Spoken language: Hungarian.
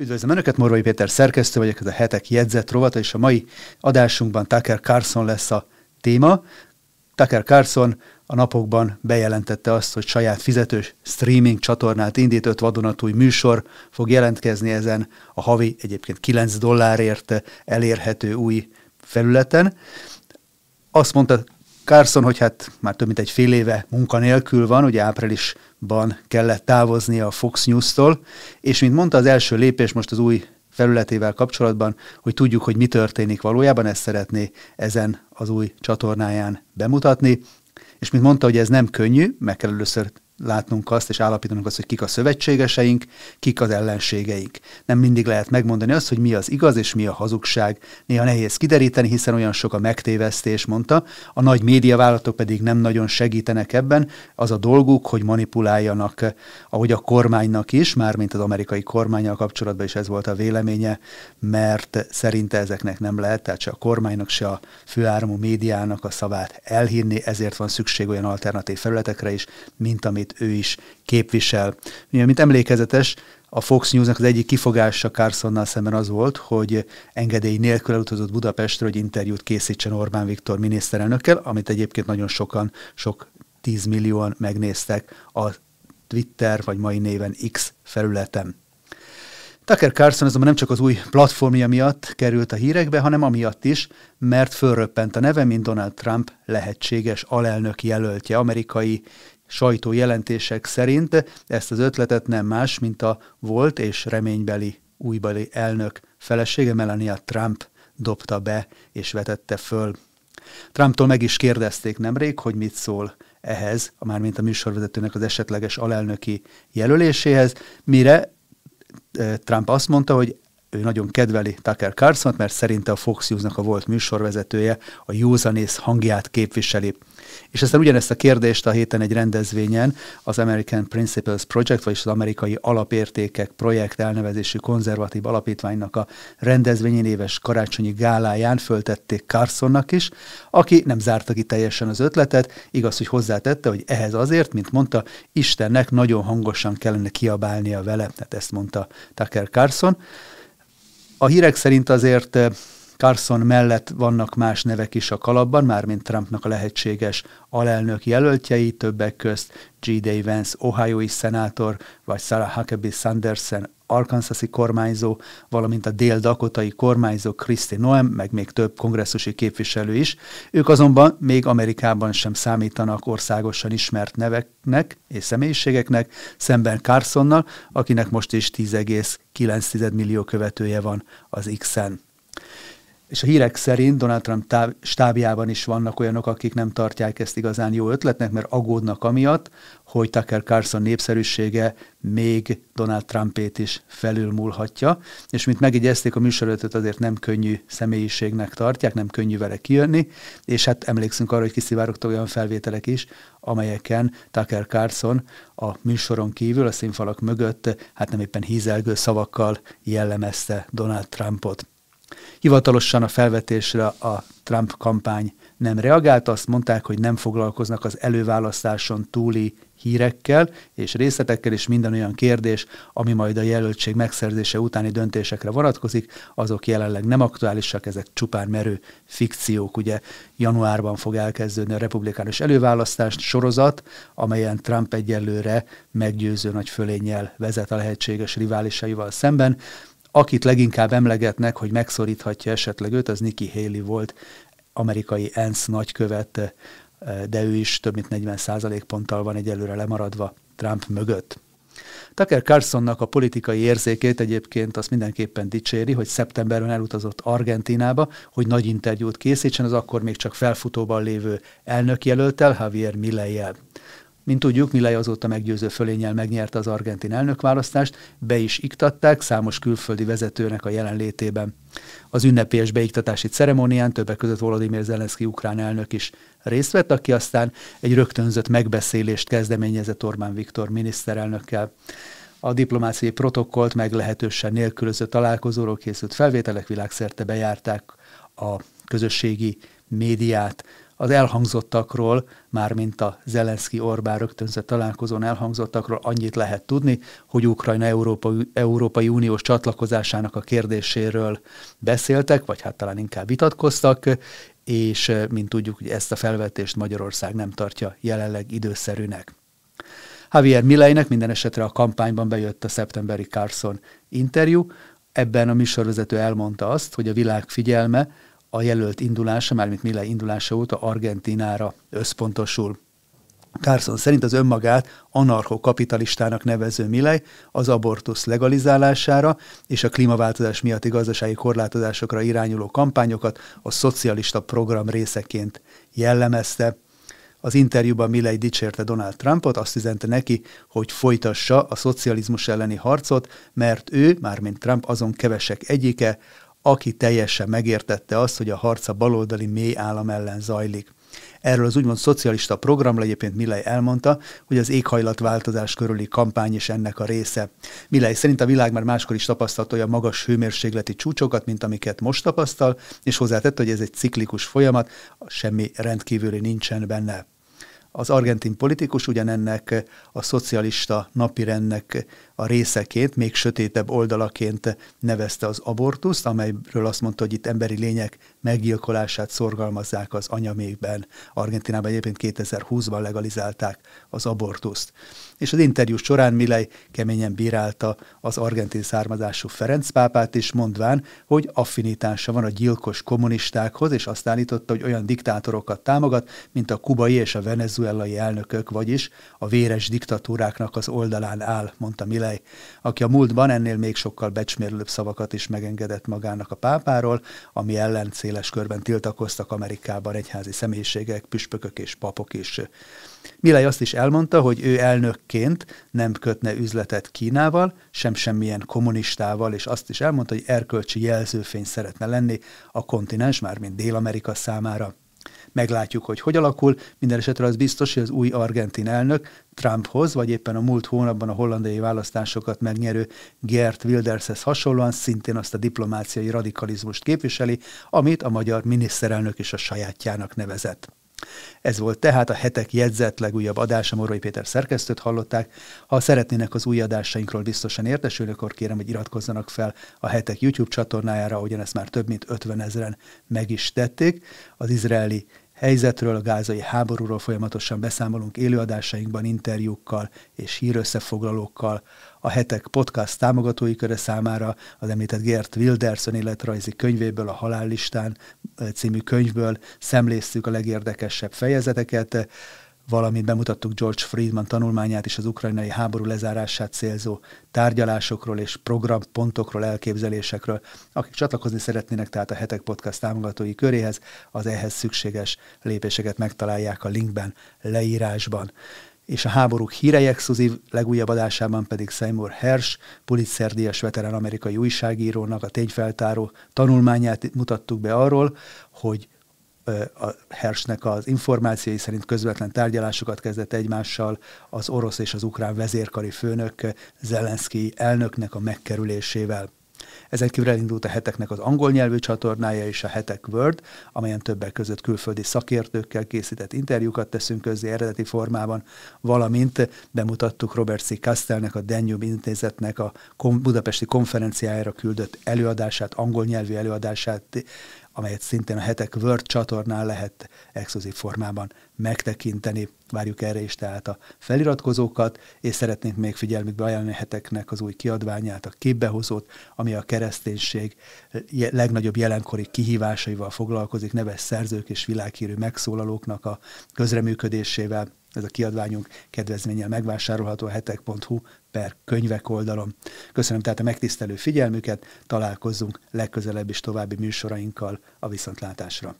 Üdvözlöm Önöket, Morvai Péter szerkesztő vagyok, ez a hetek jegyzett rovata, és a mai adásunkban Tucker Carlson lesz a téma. Tucker Carlson a napokban bejelentette azt, hogy saját fizetős streaming csatornát indít, öt vadonatúj műsor fog jelentkezni ezen a havi egyébként 9 dollárért elérhető új felületen. Azt mondta Carson, hogy hát már több mint egy fél éve munkanélkül van, ugye áprilisban kellett távoznia a Fox News-tól, és mint mondta, az első lépés most az új felületével kapcsolatban, hogy tudjuk, hogy mi történik valójában, ezt szeretné ezen az új csatornáján bemutatni. És mint mondta, hogy ez nem könnyű, meg kell először látnunk azt, és állapítanunk azt, hogy kik a szövetségeseink, kik az ellenségeink. Nem mindig lehet megmondani azt, hogy mi az igaz és mi a hazugság. Néha nehéz kideríteni, hiszen olyan sok a megtévesztés, mondta. A nagy médiavállalatok pedig nem nagyon segítenek ebben. Az a dolguk, hogy manipuláljanak, ahogy a kormánynak is, mármint az amerikai kormányjal kapcsolatban is ez volt a véleménye, mert szerinte ezeknek nem lehet, tehát se a kormánynak, se a főáramú médiának a szavát elhinni, ezért van szükség olyan alternatív felületekre is, mint amit amit ő is képvisel. Mint emlékezetes, a Fox News-nak az egyik kifogása Carsonnal szemben az volt, hogy engedély nélkül elutazott Budapestre, hogy interjút készítsen Orbán Viktor miniszterelnökkel, amit egyébként nagyon sokan, sok tízmillióan megnéztek a Twitter vagy mai néven X felületen. Tucker Carlson azonban nem csak az új platformja miatt került a hírekbe, hanem amiatt is, mert fölröppent a neve, mint Donald Trump lehetséges alelnök jelöltje, amerikai sajtójelentések szerint ezt az ötletet nem más, mint a volt és reménybeli újbeli elnök felesége Melania Trump dobta be és vetette föl. Trumptól meg is kérdezték nemrég, hogy mit szól ehhez, mármint a műsorvezetőnek az esetleges alelnöki jelöléséhez, mire Trump azt mondta, hogy ő nagyon kedveli Tucker carlson mert szerinte a Fox News-nak a volt műsorvezetője a józanész hangját képviseli. És aztán ugyanezt a kérdést a héten egy rendezvényen az American Principles Project, vagyis az amerikai alapértékek projekt elnevezésű konzervatív alapítványnak a rendezvényén éves karácsonyi gáláján föltették Carsonnak is, aki nem zárta ki teljesen az ötletet, igaz, hogy hozzátette, hogy ehhez azért, mint mondta, Istennek nagyon hangosan kellene kiabálnia vele, tehát ezt mondta Tucker Carson. A hírek szerint azért Carson mellett vannak más nevek is a kalapban, mármint Trumpnak a lehetséges alelnök jelöltjei, többek közt G. Day Vance, ohio szenátor, vagy Sarah Huckabee Sanderson, Arkansasi kormányzó, valamint a dél-dakotai kormányzó Kristi Noem, meg még több kongresszusi képviselő is. Ők azonban még Amerikában sem számítanak országosan ismert neveknek és személyiségeknek, szemben Carsonnal, akinek most is 10,9 millió követője van az X-en. És a hírek szerint Donald Trump táv, stábjában is vannak olyanok, akik nem tartják ezt igazán jó ötletnek, mert aggódnak amiatt, hogy Tucker Carlson népszerűsége még Donald Trumpét is felülmúlhatja, és mint megjegyezték, a műsorötöt azért nem könnyű személyiségnek tartják, nem könnyű vele kijönni, és hát emlékszünk arra, hogy kiszivárogtak olyan felvételek is, amelyeken Tucker Carlson a műsoron kívül, a színfalak mögött, hát nem éppen hízelgő szavakkal jellemezte Donald Trumpot. Hivatalosan a felvetésre a Trump kampány nem reagált, azt mondták, hogy nem foglalkoznak az előválasztáson túli hírekkel és részletekkel, és minden olyan kérdés, ami majd a jelöltség megszerzése utáni döntésekre vonatkozik, azok jelenleg nem aktuálisak, ezek csupán merő fikciók. Ugye januárban fog elkezdődni a republikánus előválasztást sorozat, amelyen Trump egyelőre meggyőző nagy fölénnyel vezet a lehetséges riválisaival szemben. Akit leginkább emlegetnek, hogy megszoríthatja esetleg őt, az Nikki Haley volt, amerikai ENSZ nagykövet, de ő is több mint 40% ponttal van egyelőre lemaradva Trump mögött. Tucker Carlsonnak a politikai érzékét egyébként azt mindenképpen dicséri, hogy szeptemberben elutazott Argentinába, hogy nagy interjút készítsen az akkor még csak felfutóban lévő elnökjelöltel, Javier Milei-el. Mint tudjuk, Milei azóta meggyőző fölényel megnyerte az argentin elnökválasztást, be is iktatták számos külföldi vezetőnek a jelenlétében. Az ünnepélyes beiktatási ceremónián többek között Volodymyr Zelenszky ukrán elnök is részt vett, aki aztán egy rögtönzött megbeszélést kezdeményezett Orbán Viktor miniszterelnökkel. A diplomáciai protokollt meglehetősen nélkülöző találkozóról készült felvételek világszerte bejárták a közösségi médiát, az elhangzottakról, mármint a Zelenszky-Orbán rögtönzött találkozón elhangzottakról annyit lehet tudni, hogy Ukrajna Európai, Európai Uniós csatlakozásának a kérdéséről beszéltek, vagy hát talán inkább vitatkoztak, és mint tudjuk, hogy ezt a felvetést Magyarország nem tartja jelenleg időszerűnek. Javier Milleinek minden esetre a kampányban bejött a szeptemberi Carson interjú. Ebben a műsorvezető elmondta azt, hogy a világ figyelme a jelölt indulása, mármint Milley indulása óta Argentinára összpontosul. Carson szerint az önmagát anarcho-kapitalistának nevező Milley az abortusz legalizálására és a klímaváltozás miatti gazdasági korlátozásokra irányuló kampányokat a szocialista program részeként jellemezte. Az interjúban Milley dicsérte Donald Trumpot, azt üzente neki, hogy folytassa a szocializmus elleni harcot, mert ő, mármint Trump, azon kevesek egyike, aki teljesen megértette azt, hogy a harca baloldali mély állam ellen zajlik. Erről az úgymond szocialista programra egyébként Milley elmondta, hogy az éghajlatváltozás körüli kampány is ennek a része. Milley szerint a világ már máskor is tapasztalta a magas hőmérsékleti csúcsokat, mint amiket most tapasztal, és hozzátette, hogy ez egy ciklikus folyamat, semmi rendkívüli nincsen benne. Az argentin politikus ugyanennek a szocialista napirendnek a részeként, még sötétebb oldalaként nevezte az abortuszt, amelyről azt mondta, hogy itt emberi lények meggyilkolását szorgalmazzák az anyamékben. Argentinában egyébként 2020-ban legalizálták az abortuszt. És az interjú során Milei keményen bírálta az argentin származású Ferenc pápát is, mondván, hogy affinitása van a gyilkos kommunistákhoz, és azt állította, hogy olyan diktátorokat támogat, mint a kubai és a venezuelai elnökök, vagyis a véres diktatúráknak az oldalán áll, mondta Milei, aki a múltban ennél még sokkal becsmérlőbb szavakat is megengedett magának a pápáról, ami ellen széles körben tiltakoztak Amerikában egyházi személyiségek, püspökök és papok is. Milei azt is elmondta, hogy ő elnökként nem kötne üzletet Kínával, sem semmilyen kommunistával, és azt is elmondta, hogy erkölcsi jelzőfény szeretne lenni a kontinens, mármint Dél-Amerika számára. Meglátjuk, hogy hogy alakul. Minden esetre az biztos, hogy az új argentin elnök Trumphoz, vagy éppen a múlt hónapban a hollandai választásokat megnyerő Gert Wildershez hasonlóan szintén azt a diplomáciai radikalizmust képviseli, amit a magyar miniszterelnök is a sajátjának nevezett. Ez volt tehát a hetek jegyzett legújabb adása, Morai Péter szerkesztőt hallották. Ha szeretnének az új adásainkról biztosan értesülni, akkor kérem, hogy iratkozzanak fel a hetek YouTube csatornájára, ahogyan ezt már több mint 50 ezeren meg is tették. Az izraeli helyzetről, a gázai háborúról folyamatosan beszámolunk élőadásainkban, interjúkkal és hírösszefoglalókkal. A hetek podcast támogatói köre számára az említett Gert Wilderson életrajzi könyvéből, a Halállistán című könyvből szemléztük a legérdekesebb fejezeteket valamint bemutattuk George Friedman tanulmányát is az ukrajnai háború lezárását célzó tárgyalásokról és programpontokról, elképzelésekről. Akik csatlakozni szeretnének tehát a Hetek Podcast támogatói köréhez, az ehhez szükséges lépéseket megtalálják a linkben, leírásban és a háborúk hírei exkluzív legújabb adásában pedig Seymour Hersh, Pulitzer-díjas veterán amerikai újságírónak a tényfeltáró tanulmányát mutattuk be arról, hogy a Hersnek az információi szerint közvetlen tárgyalásokat kezdett egymással az orosz és az ukrán vezérkari főnök Zelenszky elnöknek a megkerülésével. Ezen kívül elindult a heteknek az angol nyelvű csatornája és a Hetek Word, amelyen többek között külföldi szakértőkkel készített interjúkat teszünk közzé eredeti formában, valamint bemutattuk Robert C. Kastelnek, a Danube Intézetnek a budapesti konferenciájára küldött előadását, angol nyelvű előadását, amelyet szintén a Hetek Word csatornán lehet exkluzív formában megtekinteni. Várjuk erre is tehát a feliratkozókat, és szeretnénk még figyelmükbe ajánlani a heteknek az új kiadványát, a képbehozót, ami a kereszténység legnagyobb jelenkori kihívásaival foglalkozik, neves szerzők és világhírű megszólalóknak a közreműködésével. Ez a kiadványunk kedvezménnyel megvásárolható a hetek.hu per könyvek oldalon. Köszönöm tehát a megtisztelő figyelmüket, találkozzunk legközelebb is további műsorainkkal a viszontlátásra.